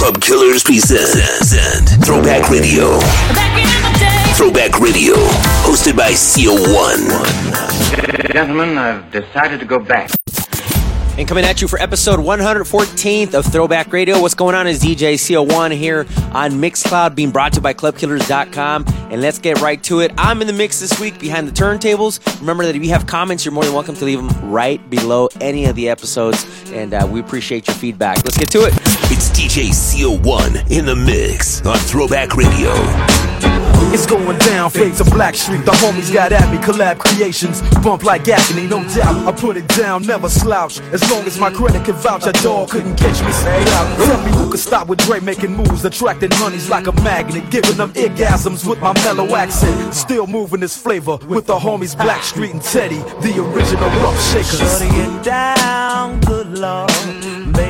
Club Killers present Throwback Radio. Throwback Radio, hosted by CO1. Gentlemen, I've decided to go back. And coming at you for episode 114th of Throwback Radio. What's going on is DJ CO1 here on Mixcloud, being brought to you by ClubKillers.com. And let's get right to it. I'm in the mix this week behind the turntables. Remember that if you have comments, you're more than welcome to leave them right below any of the episodes. And uh, we appreciate your feedback. Let's get to it. It's DJ CO1 in the mix on Throwback Radio. It's going down, fade to Blackstreet. The homies got at me, collab creations. Bump like agony, no doubt. I put it down, never slouch. As long as my credit can vouch, a dog couldn't catch me. Say out. Tell me who could stop with Dre making moves, attracting honeys like a magnet, giving them orgasms with my mellow accent. Still moving this flavor with the homies Blackstreet and Teddy, the original rough shakers. Shorty it down, good lord. Baby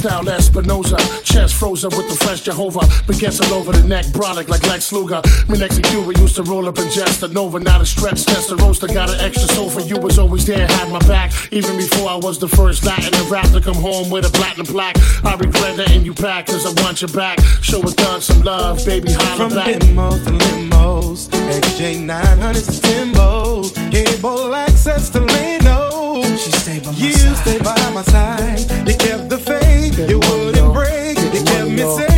Style Espinosa, chest frozen with the fresh Jehovah. But guess all over the neck, brolic like Lex Luger. Me next to Cuba used to roll up and jest. Nova, not a stretch test. The roaster got an extra soul for you. Was always there, had my back. Even before I was the first Latin to rap to come home with a platinum plaque. I regret that letting you back, cause I want you back. Show a thug some love, baby, holla From back. From limos to limos, XJ900 to Timbo. Gable access to Leno. She stayed by my you side. You stayed by my side. You kept the you wouldn't break. You kept me safe.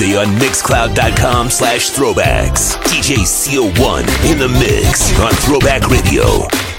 Thursday on Mixcloud.com slash throwbacks. DJ CO1 in the mix on Throwback Radio.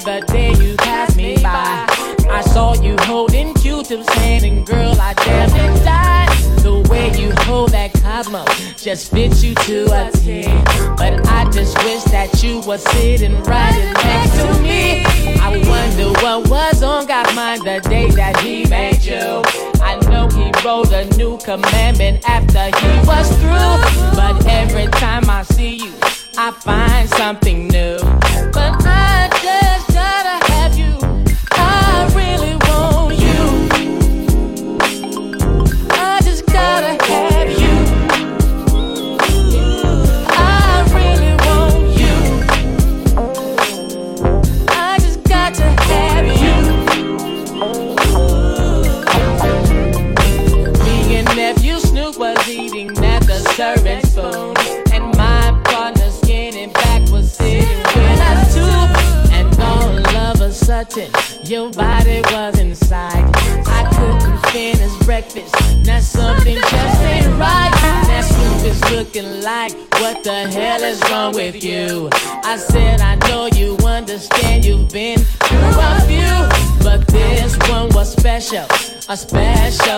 day, but then you passed me by. I saw you holding Q-Tip's hand, and girl, I damn near. The way you hold that Cosmo just fits you to a T. But I just wish that you were sitting right next to me. I wonder what was on God's mind the day that He made you. I know He wrote a new commandment after He was through. But every time I see you, I find something new. I said, I know you understand you've been through a few, but this one was special, a special.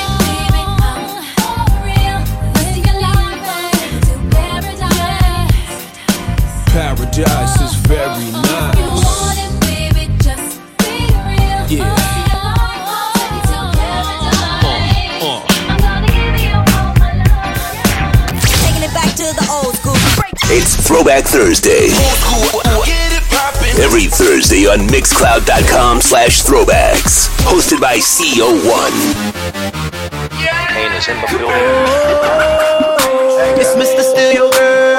paradise is very nice. It's Throwback Thursday. Every Thursday on Mixcloud.com slash throwbacks. Hosted by CO1. Yeah. Pain is in the building. It's Mr. Steal Girl.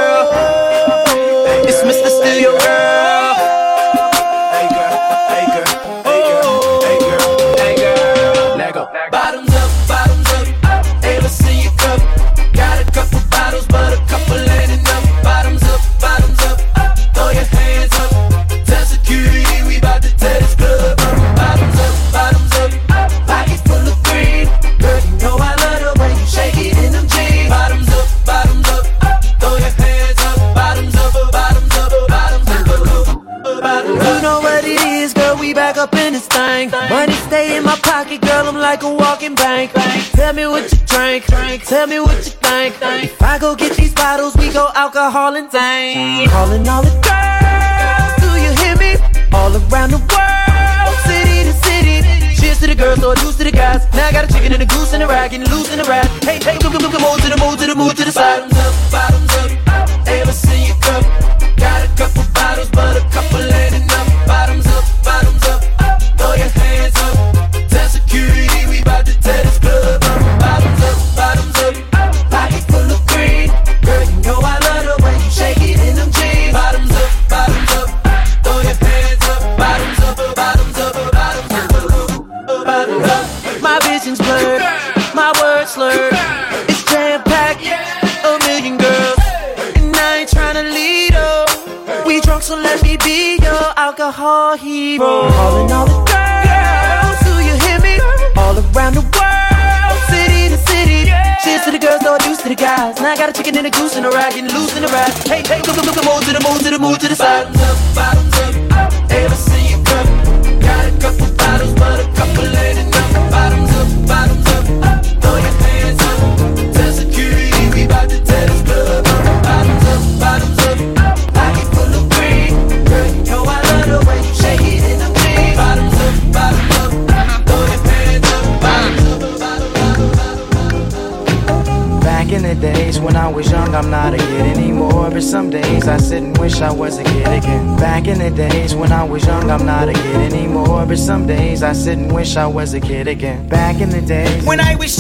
Tell me what you drink. Tell me what you think. If I go get these bottles, we go alcohol and zane. Calling all the girls, do you hear me? All around the world, city to city. Cheers to the girls, so juice to the guys. Now I got a chicken and a goose and a rag and loose in the rat. Hey, hey, come, come, come, move to the move to the move to the side. Wish I was a kid again. Back in the day When I was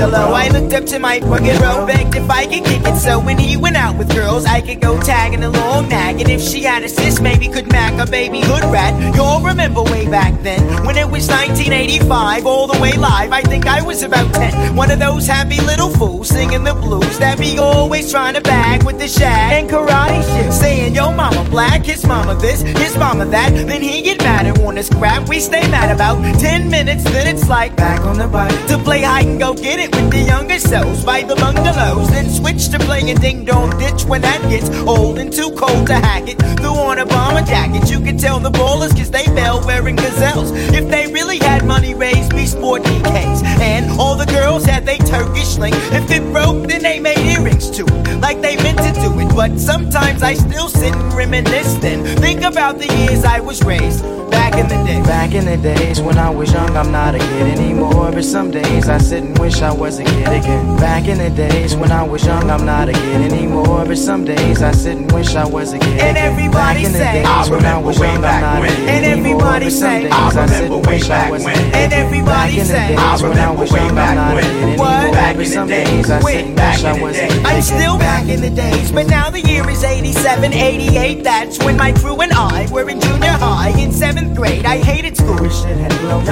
a I looked up to my bro, begged if I could kick it. So when he went out with girls, I could go tagging along, nagging. If she had a sis, maybe could mac a baby hood rat. You'll remember way back then, when it was 1985, all the way live. I think I was about 10. One of those happy little fools singing the blues that be always trying to bag with the shag and karate shit. Saying, yo, mama black, his mama this, his mama that. Then he get mad and want us crap. We stay mad about 10 minutes, then it's like back on the bike to play hide and go get it with the younger selves by the bungalows. Then switch to playing ding dong ditch when that gets old and too cold to hack it. Threw on a bomber jacket, you can tell the ballers cause they fell wearing gazelles. If they really had money raised, we sport DKs. And all the girls had they Turkish sling. If it broke, then they made earrings to it, like they meant to do it. But sometimes I still sit and reminisce then. Think about the years I was raised back in the day. Back in the days when I was young, I'm not a kid anymore. But some days I sit and wish I was a kid again. Back in the days when I was young, I'm not a kid anymore. But some days I sit and wish I was a kid Again. And everybody Back say, I when I was young, I'm not a kid And everybody say, I remember way back when. And everybody Back say, I when remember was way back when. What? Back in the some days. days I Wait, sit and back in the was a days. kid I'm still back in the days, but now the year is 87, 88. That's when my crew and I were in junior high in seventh grade. I hated school.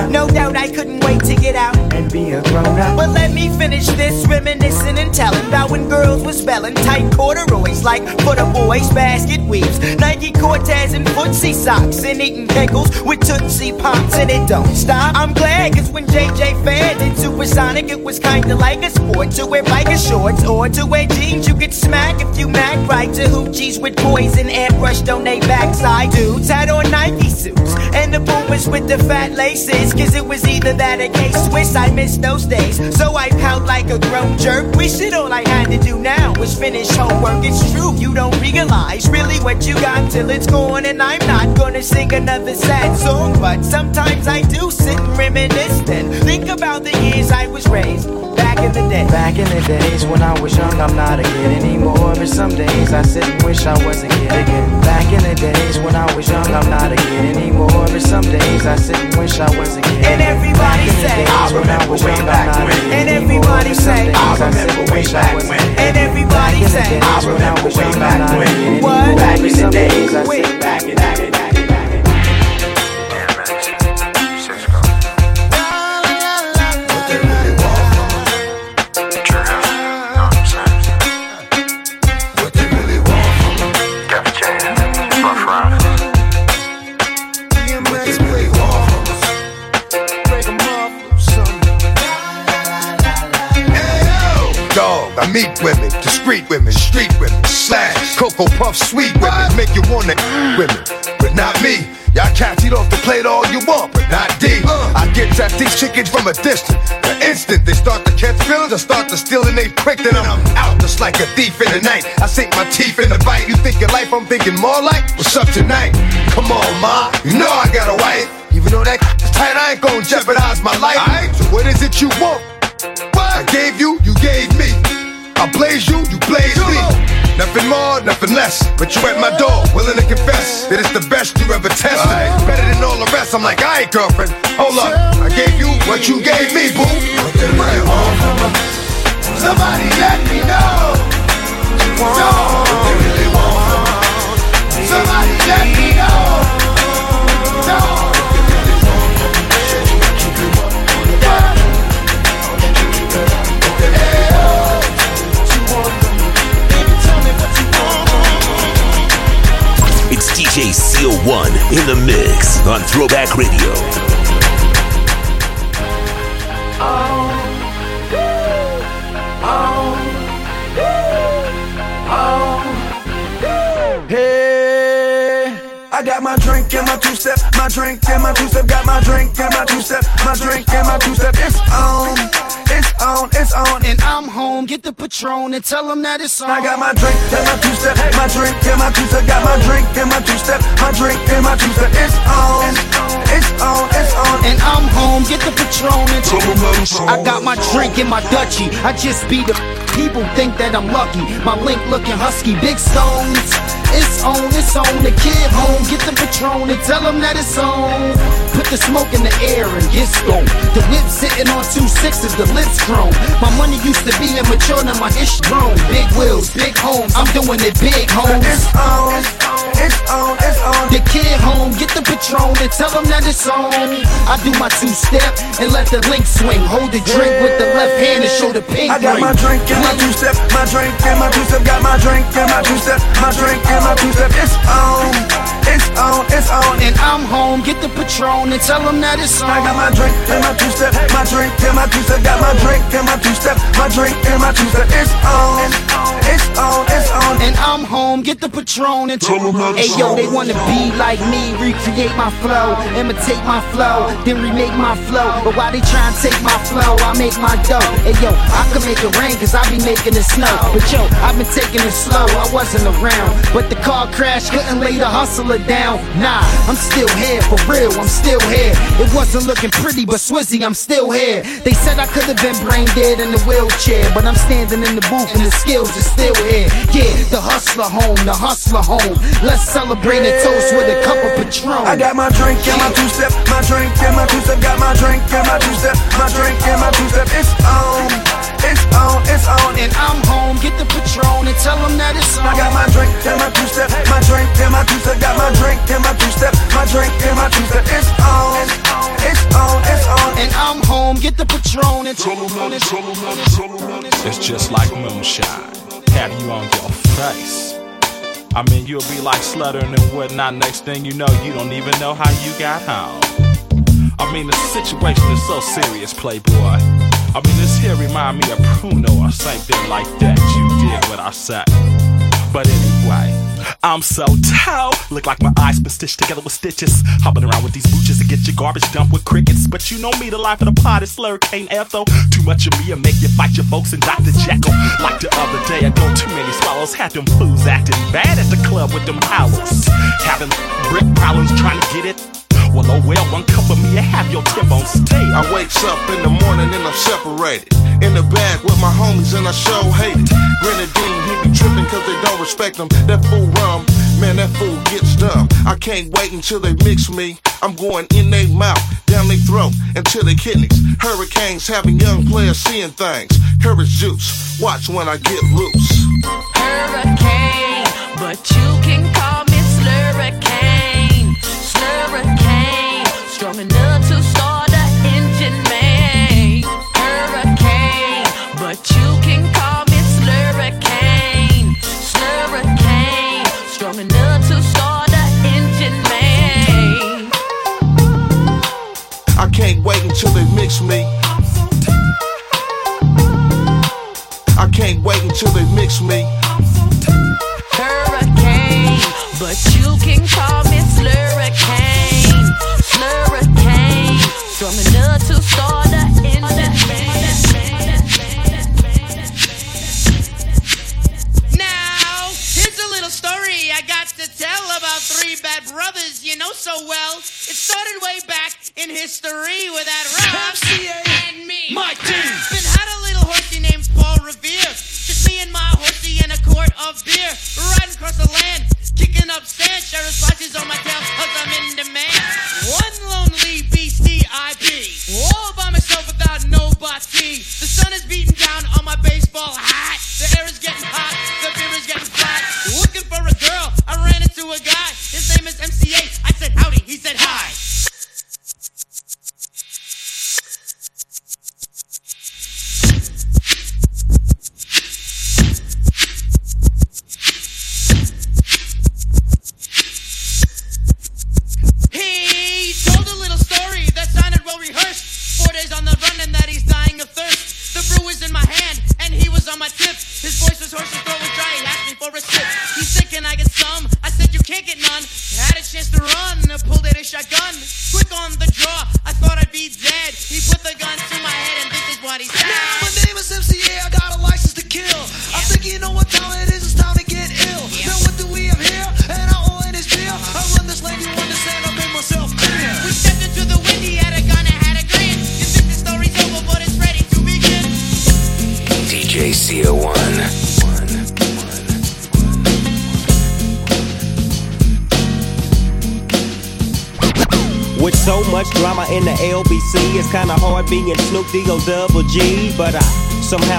No doubt I couldn't wait to get out and be a grown up. But let me finish this reminiscing and telling about when girls were spelling tight corduroys like for the boys basket weaves, Nike Cortez and footsie socks, and eating pickles with Tootsie Pops, and it don't stop. I'm glad, cause when JJ Fad did Supersonic, it was kinda like a sport to wear biker shorts or to wear jeans. You could smack if you mac right to hoochies with boys poison airbrush, donate backside. Dudes had on Nike suits, and the boomers with the fat laces, cause it was either that or K Swiss. I miss those days, so I pout like a grown jerk. Wish it all I had to do now was finish homework. It's true, you don't realize really what you got till it's gone, and I'm not gonna sing another sad song, but sometimes I do sit and reminisce then think about the years I was raised back in the day. Back in the days when I was young, I'm not a kid anymore. But some days I sit and wish I was a kid again. Back in the days when I was young, I'm not a kid anymore. Some days I sit and wish I was a kid. And everybody say, I remember way back when. And everybody say, I remember way back when. And everybody say, I remember way back when. What? Back in the days I sit back and back Meet women, discreet women, street women, slash, cocoa puff, sweet women, make you wanna women, but not me. Y'all cats eat off the plate all you want, but not i get at these chickens from a distance. The instant they start to catch feelings, I start to steal and they quick, then I'm out just like a thief in the night. I sink my teeth in the bite. You think your life, I'm thinking more like, what's up tonight? Come on, ma, you know I got a wife. Even though that is tight, I ain't gonna jeopardize my life. Alright, so what is it you want? What? I gave you, you gave me. I blaze you, you blaze me. Nothing more, nothing less. But you at my door, willing to confess that it's the best you ever tested. Better than all the rest. I'm like, I ain't girlfriend. Hold up, I gave you what you gave me, boo. What they really want from her? Somebody let me know. No, DJ CO1 in the mix on Throwback Radio. Hey, I got my drink and my two step, my drink and my two step, got my drink and my two step, my drink and my two step. It's on, um, it's on, it's on, and I'm home. Get the Patron and tell them that it's on. I got my drink and my two step, my drink and my two step, got my drink and my two step, my drink and my two step. It's on, it's on, it's on, and I'm home. Get the Patron and tell them that it's on. I got my drink in my Dutchie. I just be the people think that I'm lucky. My link looking husky, big stones. It's on, it's on. The kid home, get the Patron and tell them that it's on. Put the smoke in the air and get stoned. The whip sitting on two sixes, the lips grown. My money used to be immature, now my ish grown. Big wheels, big homes. I'm doing it big, homes. It's on, it's on, it's on. The kid home, get the Patron and tell them that it's on. I do my two step and let the link swing. Hold the drink with the left hand and show the pink I got ring. my drink and my two step, my drink and my two step, got my drink and my two step, my drink and my two step. It's on, it's on, it's on, and I'm home. Get the Patron and tell them that it's on. I got my drink and my two step, my drink and my two step, got my drink and my two step, my drink and my two step. It's on, it's on, it's on, and I'm home. Get the Patron and tell them that it's Hey yo, they wanna be like me, recreate my flow, imitate my flow, then remake my flow. But while they try and take my flow, I make my dough. Hey yo, I can make it rain cause I be making it snow. But yo, I've been taking it slow, I wasn't around. But the car crash couldn't lay the hustler down. Nah, I'm still here, for real, I'm still here. It wasn't looking pretty, but Swizzy, I'm still here. They said I could have been brain dead in the wheelchair, but I'm standing in the booth and the skills are still here. Yeah, the hustler home, the hustler home. Let's celebrate and toast with a cup of Patron. I got my drink and my two step, my drink and my two step, got my drink and my two step, my drink and my two step. It's on, it's on, it's on, and I'm home. Get the Patron and tell them that it's on. I got my drink and my two step, my drink and my two step, got my drink and my two step, my drink and my two step. It's on, it's on, it's on, and I'm home. Get the Patron and tell them that it's on. It's just like moonshine. Have you on your face. I mean, you'll be like sluttering and whatnot. Next thing you know, you don't even know how you got home. I mean, the situation is so serious, Playboy. I mean, this here remind me of Pruno or something like that. You did what I said. But anyway, I'm so tall. Look like my eyes been stitched together with stitches. Hopping around with these booches to get your garbage dumped with crickets. But you know me, the life of the party slur can't have though. Too much of me and make you fight your folks and Dr. Jekyll. Like the other day ago, too many swallows had them fools acting bad at the club with them hollows. Having brick problems trying to get it. Well, oh well, one cup of me, I have your tip on stay. I wakes up in the morning and I'm separated. In the bag with my homies and I show hate it. Grenadine, he be tripping cause they don't respect them. That fool rum, man, that fool gets dumb. I can't wait until they mix me. I'm going in their mouth, down their throat, until their kidneys. Hurricanes having young players seeing things. Courage juice, watch when I get loose. Hurricane, but you can call me until they mix me. I can't wait until they mix me. Hurricane, but you can call me Slurricane. Slurricane, to tell about three bad brothers you know so well. It started way back in history with that rock and me. My team. Been had a little horsey named Paul Revere. Just me and my horsey and a quart of beer. Riding across the land, kicking up sand. Sheriff's watches on my tail cause I'm in demand. One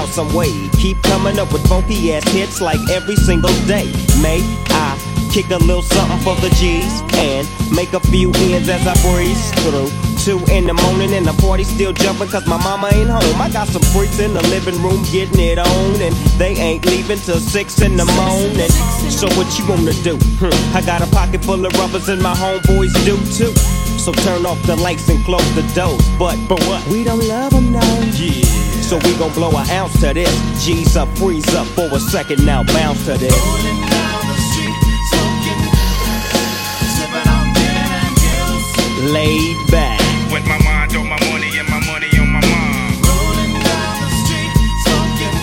some way, keep coming up with funky ass hits like every single day. May I kick a little something for the G's and make a few ends as I breeze through. Two in the morning and the party still jumping cause my mama ain't home. I got some freaks in the living room getting it on and they ain't leaving till six in the morning. So what you wanna do? Hmm, I got a pocket full of rubbers and my homeboys do too. So turn off the lights and close the doors. But, but what? We don't love them now. Yeah. So we gon' blow an ounce to this. G's up, freeze up for a second now, bounce to this. Laid back. With my mind on my money and my money on my mind. Rolling down the street, smoking,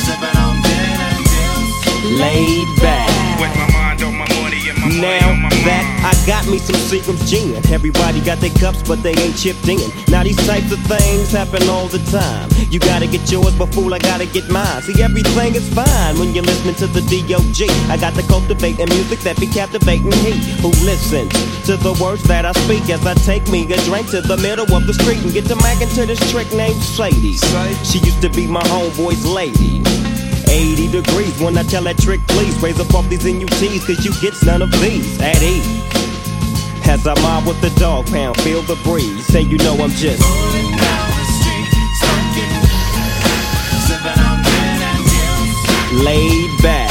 sipping on gin and gills. Laid back. With my mind on my money and my money Now on my that I got me some Seagram's gin. Everybody got their cups, but they ain't chipped in. Now these types of things happen all the time. You gotta get yours, but fool, I gotta get mine. See, everything is fine when you're listening to the D.O.G. I got the cultivating music that be captivating he who listens to the words that I speak as I take me a drink to the middle of the street and get to macking to this trick named Sadie. She used to be my homeboy's lady. 80 degrees when I tell that trick, please raise up off these NUTs, cause you get none of these at ease. As I mob with the dog pound, feel the breeze, say you know I'm just. Laid back.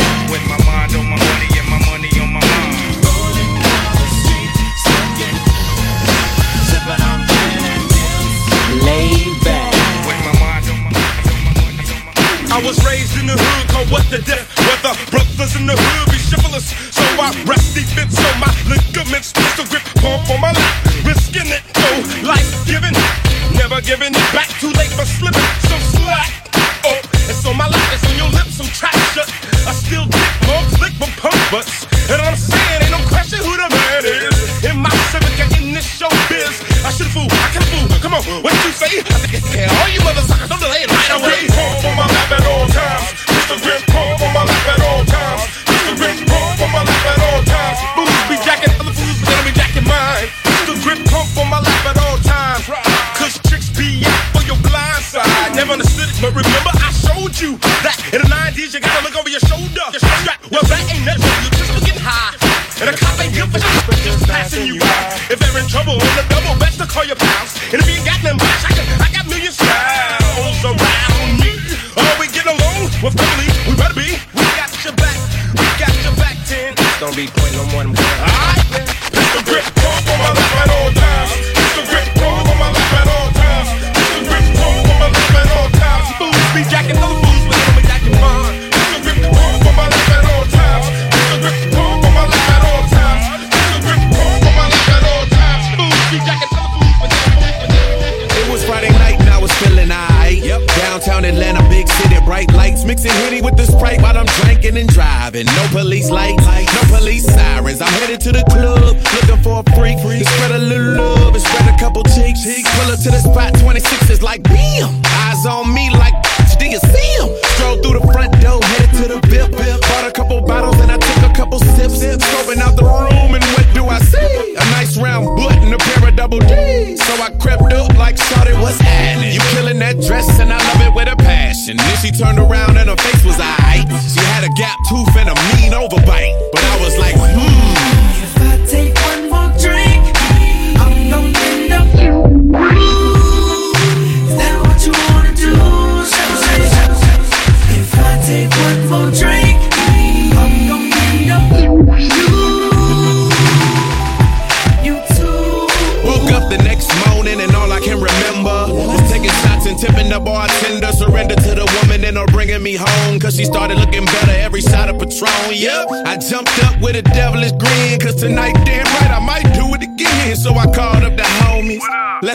I was raised in the hood, called what the death weather. Brothers in the hood be chivalrous, so I rest defense on my ligaments. Pistol grip, pump on my lap, risking it, oh, life giving, never giving it back. Too late for slipping, so slack. Oh, it's on my lap, it's on your lips, I'm trapped shut. I still dick more slick but pump butts, and I'm saying ain't no question who the man is. In my civic and in this show biz, I should fool, I can fool. Come on, what you say? I think it's yeah, all you mother suckers, don't delay it right away the rip chrome on my lap at all times. Keep the rip chrome on my lap at all times. Fools be jacking other fools, but they be jacking mine. Keep the grip pump on my lap at all times. Cause tricks be out for your blind side. Never understood it, but remember I showed you that in the 90s you gotta look over your shoulder. Your strap, well that ain't nothing, you just looking high. And a cop ain't good for shit, but just passing you by. If they're in trouble, in the double, best call your pals. And if you got them, I, I got million styles around me. We along with family? Be pointing no more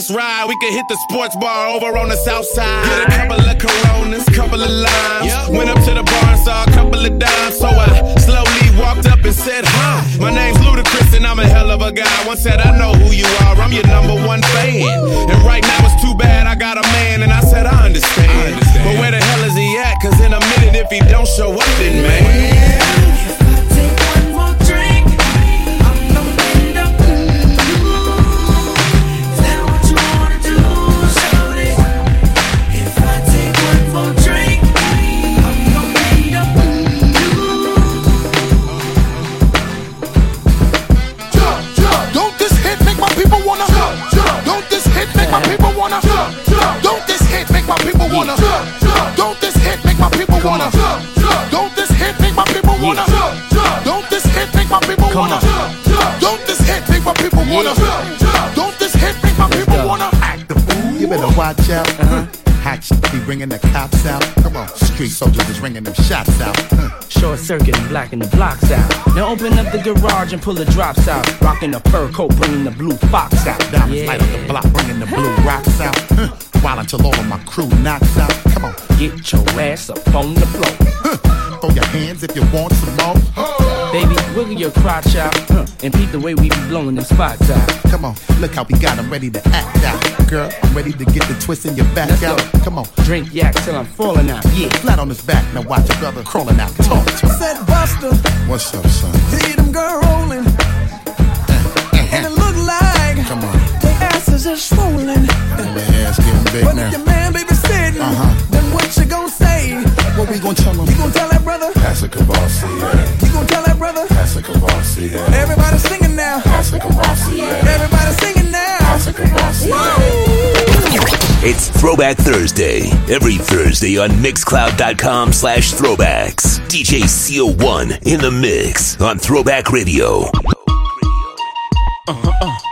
Let's ride, we can hit the sports bar over on the south side. Get a couple of coronas, couple of limes. Went up to the bar and saw a couple of dimes. So I slowly walked up and said, Hi, my name's Ludacris and I'm a hell of a guy. One said, I know who you are, I'm your number one fan. And right now it's too bad I got a man, and I said, I understand. But where the hell is he at? Cause in a minute, if he don't show up, then man. Street soldiers is ringing them shots out. Hmm. Short circuit and blacking the blocks out. Now open up the garage and pull the drops out. Rocking the fur coat, bringing the blue fox out. Diamonds light up the block, bringing the blue rocks out. Huh. While until all of my crew knocks out. Come on, get your ass up on the floor. Hmm. Huh. Throw your hands if you want some more. Baby, wiggle your crotch out huh, and peep the way we be blowing them spots out. Come on, look how we got them ready to act out. Girl, I'm ready to get the twist in your back Let's out. go. Come on, Drink yak till I'm falling out. Yeah, flat on his back. Now watch your brother crawling out. Talk to him. Said Buster, What's up, son? see them girl rolling. Uh-huh. And it look like Come on, their asses are swollen. and the ass getting big But now. if your man baby sitting, Uh-huh. then what you gonna say? What we gonna tell him? You gonna tell that brother? Pass a Courvoisier. You gonna tell that brother? Pass a Courvoisier. Everybody singing now. Pass a Courvoisier. Everybody singing now. Pass a It's Throwback Thursday. Every Thursday on Mixcloud.com slash throwbacks. DJ CO1 in the mix on Throwback Radio. Uh-huh, uh, uh.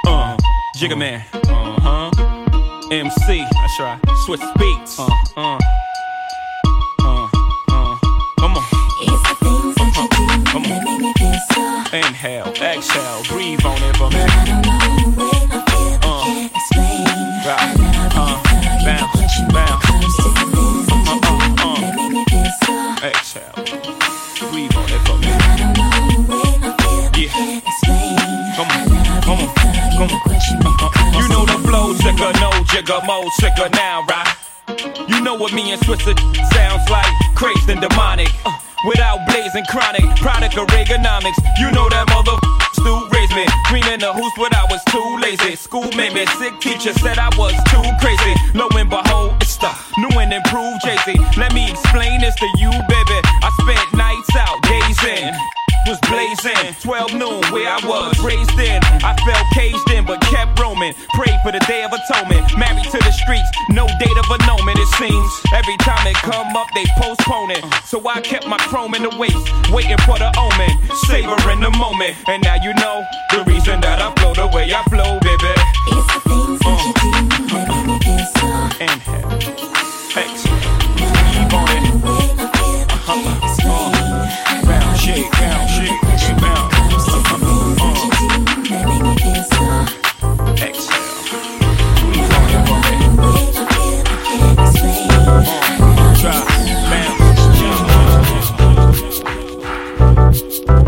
Jigga uh-huh. Man. Uh huh. MC. That's right. Swizz Beatz. Uh uh. Uh uh. Come on. Come. Inhale, exhale, breathe on it for me. I don't know when I feel, uh. I uh-huh. can't explain. Right. I love uh, it, bounce, bounce. Uh, uh, uh. Exhale. Jigger, mo sicker now, right? You know what me and Swizzy sounds like, crazed and demonic. Uh, without blazing chronic. Product of Reaganomics. You know that mother Stu raised me. Dreaming the hoops, but I was too lazy. School made me sick. Teacher said I was too crazy. Lo and behold, it's the new and improved Jay Z. Let me explain this to you, baby. I spent nights out, days in. Was blazing, 12 noon where I was raised in. I felt caged in, but kept roaming. Prayed for the day of atonement. Married to the streets, no date of annulment, it seems. Every time it come up, they postpone it. So I kept my chrome in the waist, waiting for the omen, savoring the moment. And now you know the reason that I flow the way I flow, baby. It's the things that you do that make me feel so. Inhale, exhale, keep on it. Uh-huh. Uh, bounce, shake, bounce,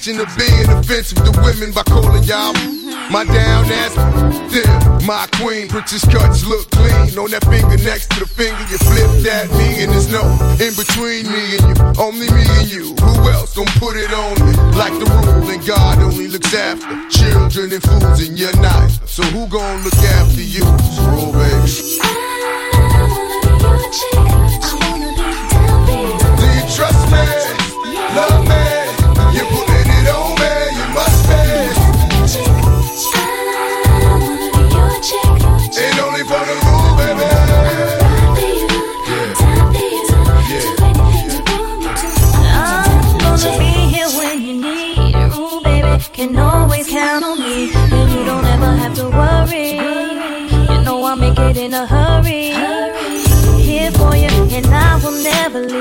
intention of being offensive to women by calling y'all my down ass. Yeah, my queen, Princess cuts look clean on that finger next to the finger. You flip that me, and there's no in between me and you. Only me and you. Who else gon' put it on me? Like the rule, and God only looks after children and fools, and you're. So who gon' look after you? Scroll, baby. Do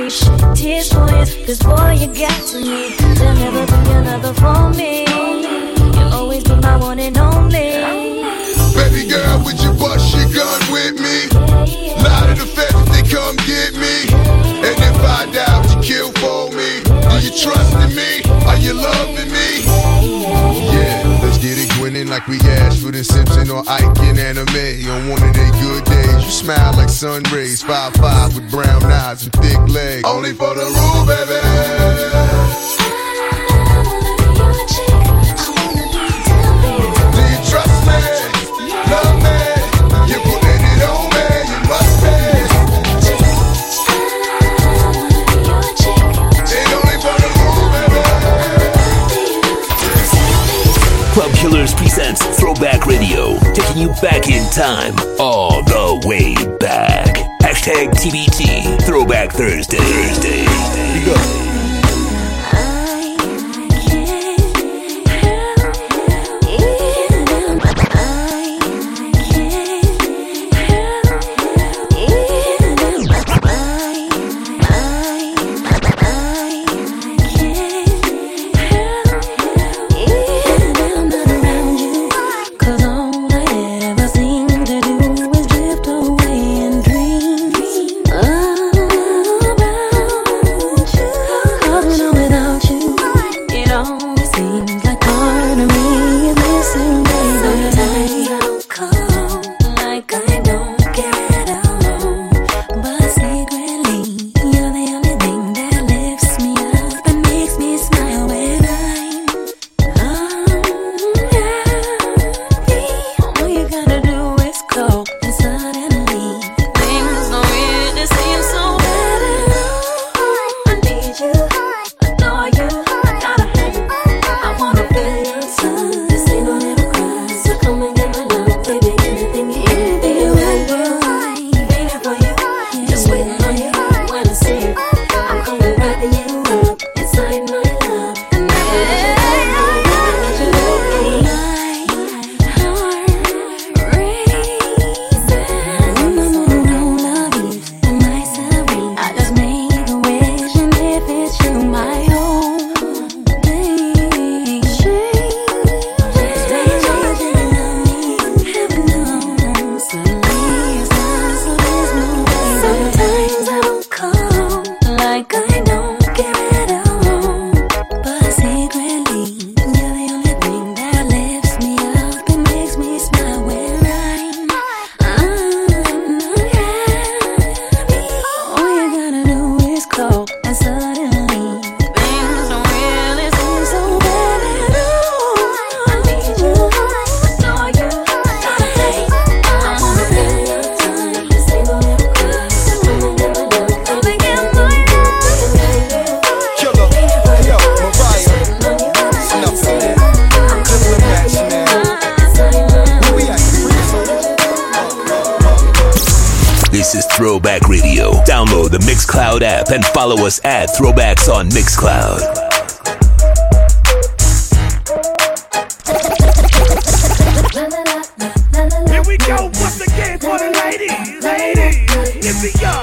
never Tears for you, cause boy, you got to me. There'll never be another for me. You'll always be my one and only. Baby girl, would you bust your gun with me? Lie to the feds if they come get me. And if I die, would you kill for me? Do you trust in me? Are you loving me? Yeah, like we Ashford and Simpson or Ike and Anna Mae. On one of their good days, you smile like sun rays. Five five with brown eyes and thick legs. Only for the rule, baby. Throwback Radio, taking you back in time, all the way back. Hashtag TBT, Throwback Thursday. Thursday. Here you go. Throwback Radio. Download the Mixcloud app and follow us at Throwbacks on Mixcloud. Here we go once again for the ladies, ladies. If we go,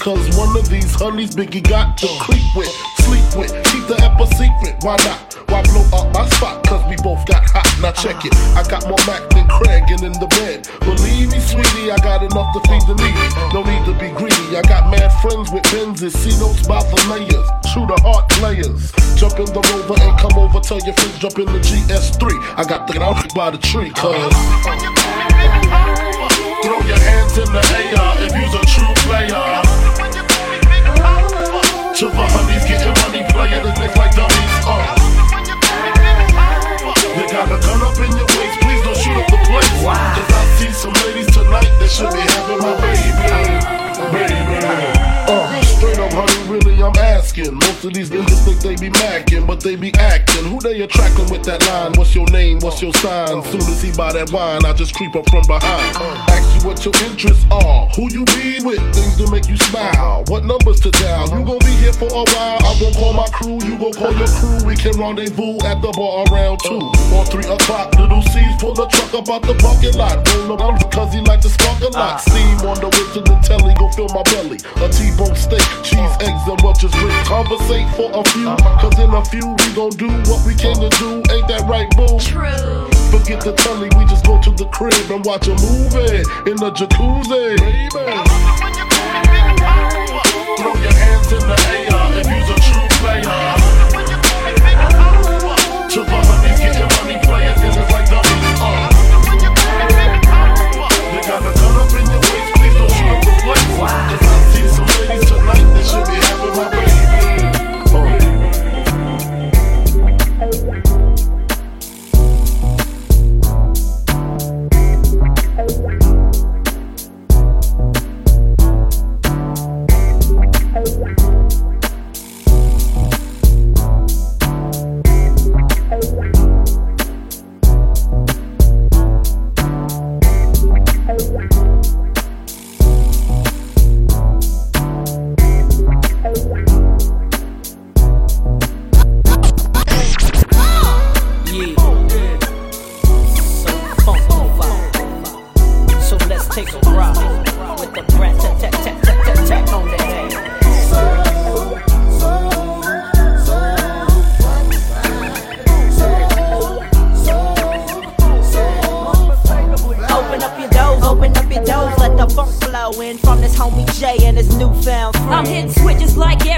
because one of these honeys Biggie got to creep with, sleep with, keep the ep a secret. Why not? Why blow up my spot? Cause we both got hot. Now check it. I got more Mack than Craig and in the bed. Believe me, sweetie, I got enough to feed the needy. No need to be greedy. I got mad friends with Benzes, C notes by the layers. True to heart players. Jump in the rover and come over. Tell your friends jump in the GS3. I got the out by the tree, cuz. Throw your hands in the air The asking. Most of these niggas think they be macking, but they be acting. Who they attracting with that line? What's your name? What's your sign? Soon as he buy that wine, I just creep up from behind. Ask you what your interests are. Who you be with? Things to make you smile. What numbers to dial? You gon' be here for a while. I'm gon' call my crew. You gon' call your crew. We can rendezvous at the bar around two or three o'clock. Little Cease pull the truck up out the parking lot. Roll up because he like to spark a lot. Uh. Steam on the way to the telly. Go fill my belly. A T-bone steak, cheese, eggs, and Welch's rich. Conversate for a few. Cause in a few we gon' do what we came to do. Ain't that right, boo? True. Forget the telly, we just go to the crib and watch a movie in the jacuzzi. Baby. Throw your hands in the air if you's a true player. To the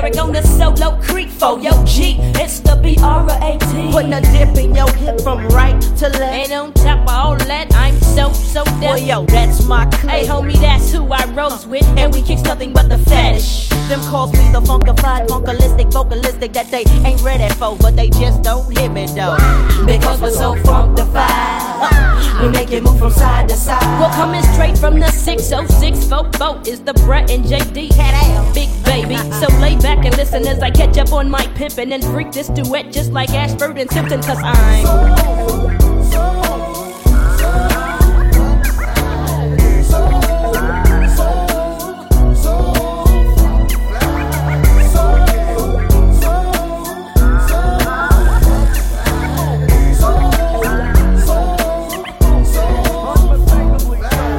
Eric on the solo creek for yo G. It's the B R A T. Putting a dip in your hip from right to left. And on top of all that, I'm So So Def. Well, yo, that's my clique. Hey, homie, that's who I rose with, and we kicks nothing but the fetish. Them calls me the funkified, funkalistic, vocalistic that they ain't ready for, but they just don't hit me though. Because we're so funkified. We make it move from side to side. We're coming straight from the 606 folk boat is the Brat and JD head out, big baby. So lay back and listen as I catch up on my pimpin' and freak this duet just like Ashford and Simpson, cause I'm.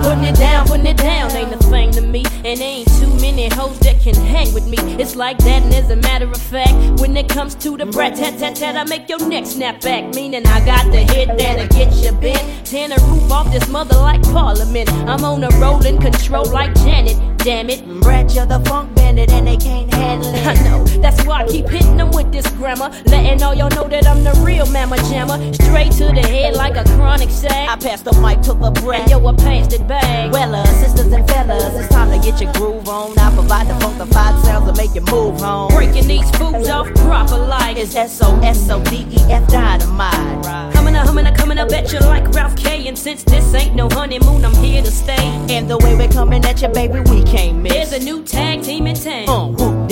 Putting it down, putting it down ain't a thing to me. And ain't too many hoes that can hang with me. It's like that, and as a matter of fact, when it comes to the brat tat tat tat, I make your neck snap back. Meaning I got the hit that'll get you bent. Tear the roof off this mother like Parliament. I'm on a rolling control like Janet. Damn it. Brat, you're the funk bandit, and they can't handle it. I know, that's why I keep hitting them with this grammar. Letting all y'all know that I'm the real mamma jammer. Straight to the head like a chronic sack. I pass the mic to the brat. And yo, I passed it back. Well, uh, sisters and fellas, it's time to get your groove on. I provide the funkified sounds to make you move home. Breaking these fools off proper like It's S-O-S-O-D-E-F dynamite. Coming up, coming up, coming up at you like Ralph K. And since this ain't no honeymoon, I'm here to stay. And the way we're coming at you, baby, we can't miss. There's a new tag team in town. Uh,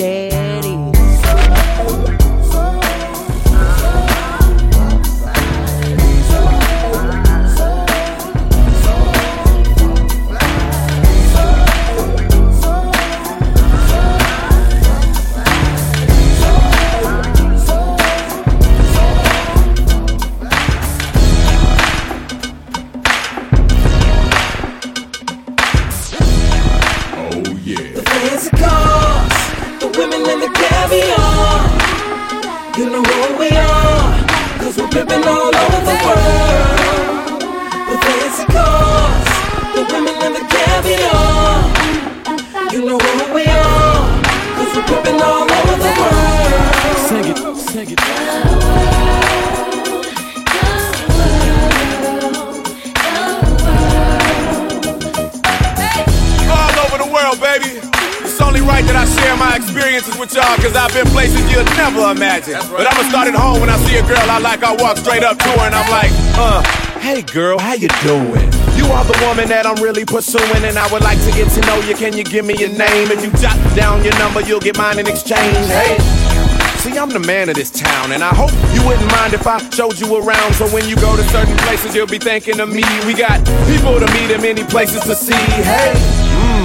straight up to her and I'm like, uh, hey girl, how you doing? You are the woman that I'm really pursuing, and I would like to get to know you. Can you give me your name? If you jot down your number, you'll get mine in exchange. Hey. See, I'm the man of this town, and I hope you wouldn't mind if I showed you around. So when you go to certain places, you'll be thinking of me. We got people to meet and many places to see. Hey,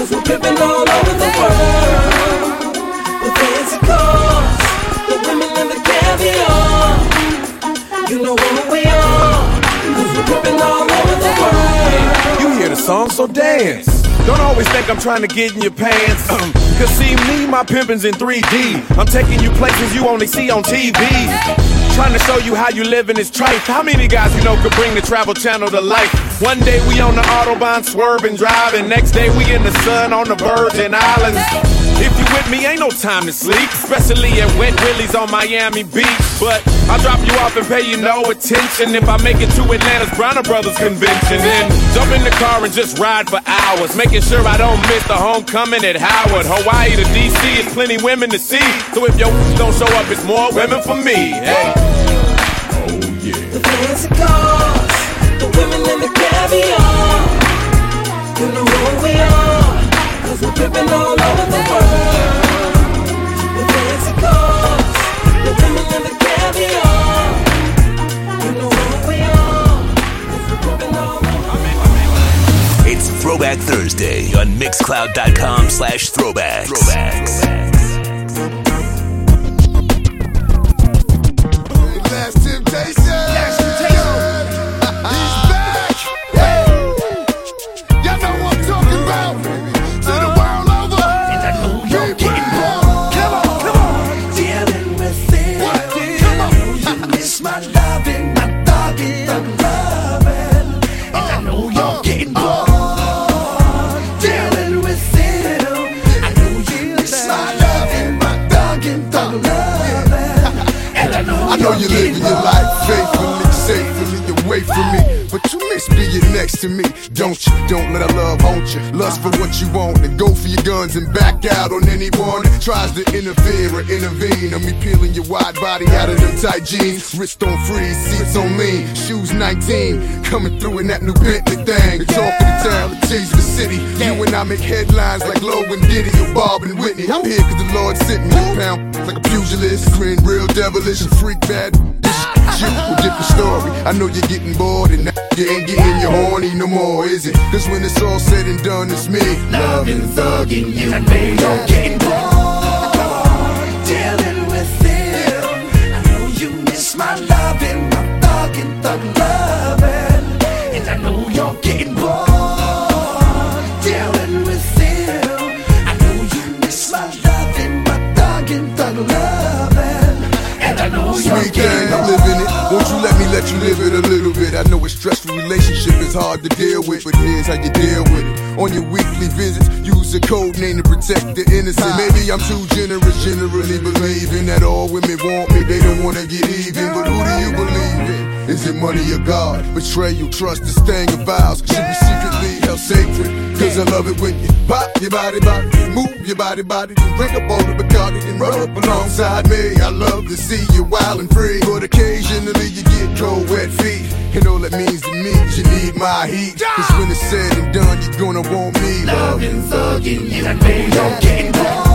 cause we're pimping all over the world. The fancy cars, the women and the caviar. You know who we are, cause we're pimping all over the world. You hear the song, so dance. Don't always think I'm trying to get in your pants. Um, cause see me, my pimpin's in 3D. I'm taking you places you only see on TV. Trying to show you how you live in this trife. How many guys you know could bring the travel channel to life? One day we on the Autobahn swerving, driving. Next day we in the sun on the Virgin Islands. If you with me, ain't no time to sleep. Especially at Wet Willie's on Miami Beach. But I'll drop you off and pay you no attention. If I make it to Atlanta's Bronner Brothers convention, then jump in the car and just ride for hours. Making sure I don't miss the homecoming at Howard. Hawaii to DC is plenty women to see. So if your don't show up, it's more women for me. Hey. The fancy cars, the women and the caviar. You know who we are, cause we're pimping all over the world. The fancy cars, the women Throwback Thursday on Mixcloud.com slash throwbacks. Throwbacks. know you're living your life. Next to me, don't you? Don't let our love haunt you. Lust for what you want and go for your guns and back out on anyone that tries to interfere or intervene. On me peeling your wide body out of them tight jeans. Wrist on freeze, seats on lean, shoes 19. Coming through in that new Bentley thing. The talk of the town, tease the city. You and I make headlines like Logan Diddy or Bob and Whitney. I'm here cause the Lord sent me. Pound like a pugilist, grin real devilish and freak bad. This You, a different story. I know you're getting bored and you ain't getting your horny no more, is it? Cause when it's all said and done, it's me. Loving, thugging you. And baby, don't getting hard to deal with, but here's how you deal with it. On your weekly visits, use a code name to protect the innocent. Maybe I'm too generous, generally believing that all women want me, they don't wanna get even. But who do you believe in? Is it money or God? Betrayal, trust, this thing of vows should be secretly held sacred. Cause I love it when you pop your body, body, move your body, body, then drink up all the Bacardi, then run up alongside me. I love to see you wild and free, but occasionally you get cold, wet feet. And all that means to me is you need my heat. Cause when it's said and done, you're gonna want me. Loving, thugging you, and baby, don't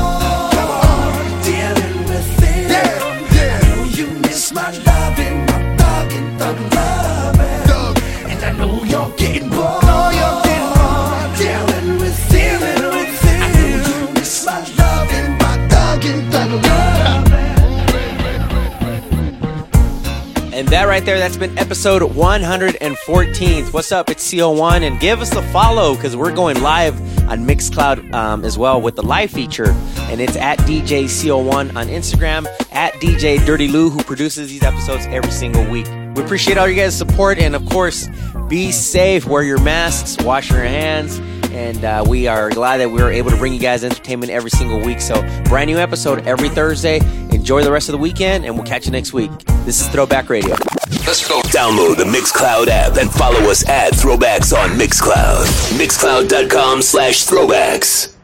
And that right there, that's been episode 114th. What's up? It's CO1, and give us a follow because we're going live on Mixcloud um, as well with the live feature. And it's at DJ CO1 on Instagram, at DJ Dirty Lou, who produces these episodes every single week. We appreciate all you guys' support, and of course, be safe, wear your masks, wash your hands. And uh, we are glad that we were able to bring you guys entertainment every single week. So, brand new episode every Thursday. Enjoy the rest of the weekend, and we'll catch you next week. This is Throwback Radio. Let's go. Download the Mixcloud app and follow us at Throwbacks on Mixcloud. Mixcloud.com slash throwbacks.